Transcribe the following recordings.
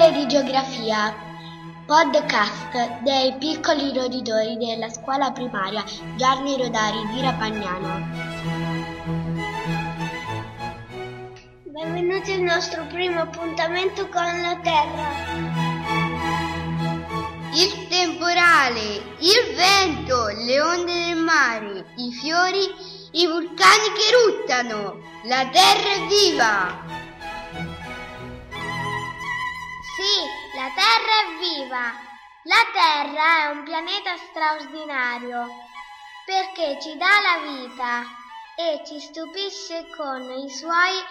Pillole di geografia, podcast dei piccoli roditori della scuola primaria Gianni Rodari di Rapagnano. Benvenuti al nostro primo appuntamento con la Terra. Il temporale, il vento, le onde del mare, i fiori, i vulcani che ruttano. La Terra è viva! Sì, la Terra è viva. La Terra è un pianeta straordinario perché ci dà la vita e ci stupisce con i suoi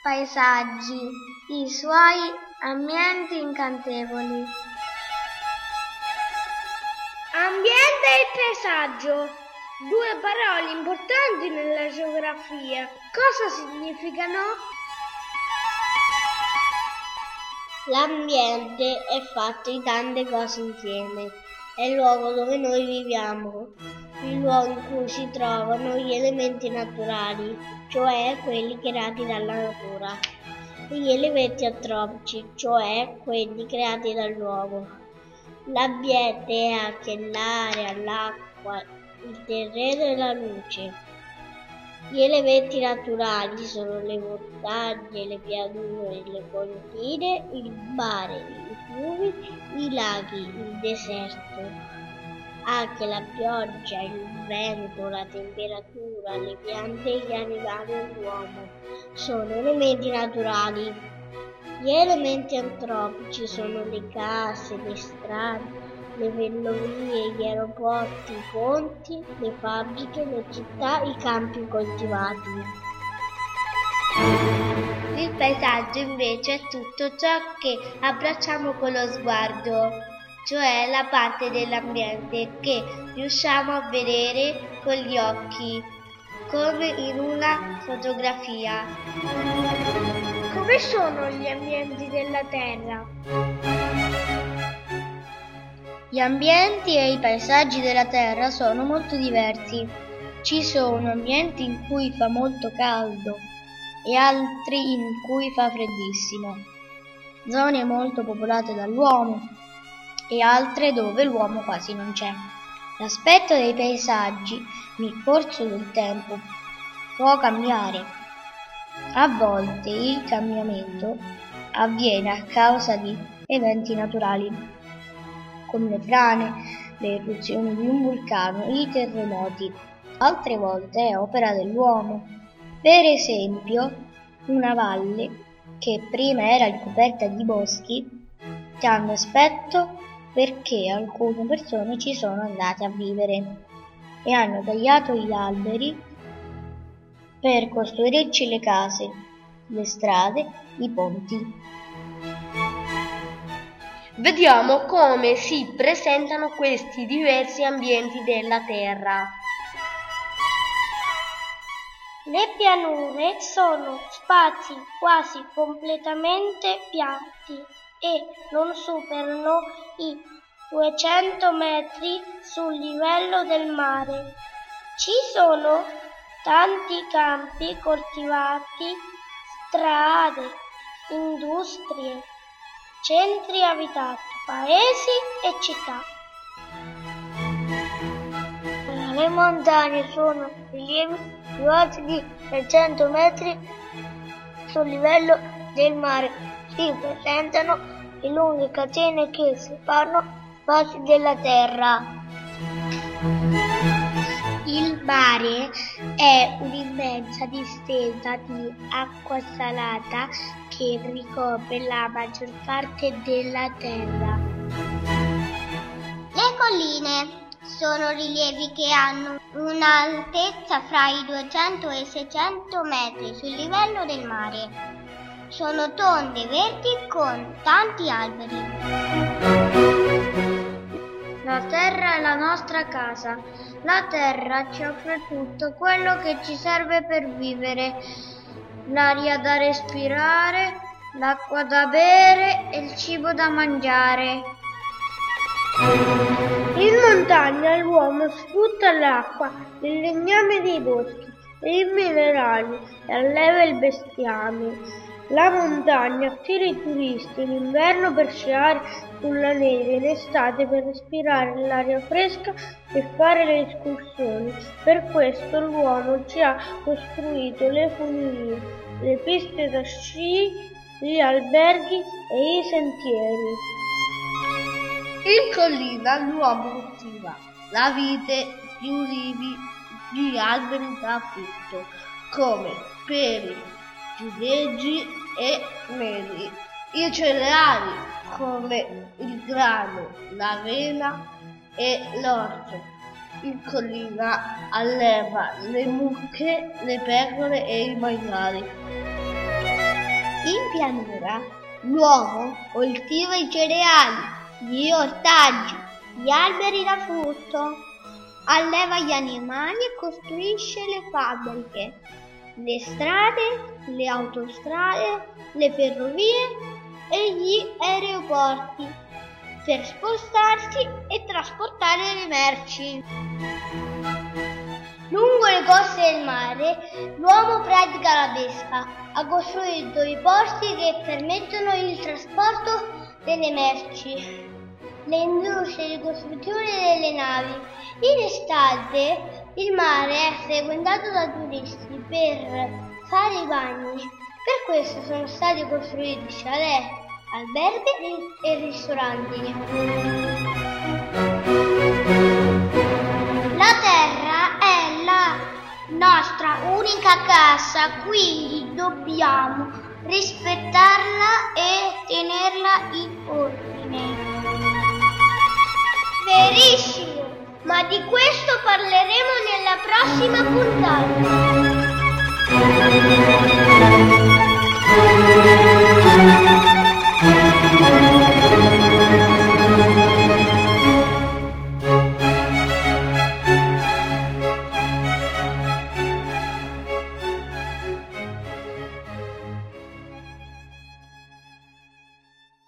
paesaggi, i suoi ambienti incantevoli. Ambiente e paesaggio, due parole importanti nella geografia. Cosa significano? L'ambiente è fatto di tante cose insieme. È il luogo dove noi viviamo, il luogo in cui si trovano gli elementi naturali, cioè quelli creati dalla natura, e gli elementi antropici, cioè quelli creati dall'uomo. L'ambiente è anche l'aria, l'acqua, il terreno e la luce. Gli elementi naturali sono le montagne, le pianure, le colline, il mare, i fiumi, i laghi, il deserto. Anche la pioggia, il vento, la temperatura, le piante, gli animali e l'uomo sono elementi naturali. Gli elementi antropici sono le case, le strade, le ferrovie, gli aeroporti, i ponti, le fabbriche, le città, i campi coltivati. Il paesaggio invece è tutto ciò che abbracciamo con lo sguardo, cioè la parte dell'ambiente che riusciamo a vedere con gli occhi, come in una fotografia. Come sono gli ambienti della Terra? Gli ambienti e i paesaggi della Terra sono molto diversi. Ci sono ambienti in cui fa molto caldo e altri in cui fa freddissimo, zone molto popolate dall'uomo e altre dove l'uomo quasi non c'è. L'aspetto dei paesaggi nel corso del tempo può cambiare. A volte il cambiamento avviene a causa di eventi naturali come le frane, le eruzioni di un vulcano, i terremoti. Altre volte è opera dell'uomo. Per esempio, una valle che prima era ricoperta di boschi cambia aspetto perché alcune persone ci sono andate a vivere e hanno tagliato gli alberi per costruirci le case, le strade, i ponti. Vediamo come si presentano questi diversi ambienti della Terra. Le pianure sono spazi quasi completamente piatti e non superano i 200 metri sul livello del mare. Ci sono tanti campi coltivati, strade, industrie centri abitati, paesi e città. Le montagne sono rilievi più alti di 300 metri sul livello del mare. Si presentano le lunghe catene che separano spazi della terra. Il mare è un'immensa distesa di acqua salata che ricopre la maggior parte della terra. Le colline sono rilievi che hanno un'altezza fra i 200 e i 600 metri sul livello del mare. Sono tonde verdi con tanti alberi. La terra è la nostra casa. La terra ci offre tutto quello che ci serve per vivere. L'aria da respirare, l'acqua da bere e il cibo da mangiare. In montagna l'uomo sfrutta l'acqua, il legname dei boschi, i minerali e alleva il bestiame. La montagna attira i turisti in inverno per sciare sulla neve, in estate per respirare l'aria fresca e fare le escursioni. Per questo l'uomo ci ha costruito le funivie, le piste da sci, gli alberghi e i sentieri. In collina l'uomo coltiva la vite, gli ulivi, gli alberi da frutto, come peri, giudeggi e meli. I cereali, come il grano, l'avena e l'orzo. In collina alleva le mucche, le pecore e i maiali. In pianura l'uomo coltiva i cereali, gli ortaggi, gli alberi da frutto, alleva gli animali e costruisce le fabbriche, le strade, le autostrade, le ferrovie e gli aeroporti per spostarsi e trasportare le merci. Lungo le coste del mare l'uomo pratica la pesca, ha costruito i porti che permettono il trasporto delle merci le industrie di costruzione delle navi. In estate il mare è frequentato da turisti per fare i bagni. Per questo sono stati costruiti chalet, alberghi e ristoranti. La terra è la nostra unica casa, quindi dobbiamo rispettarla e tenerla in ordine. Di questo parleremo nella prossima puntata.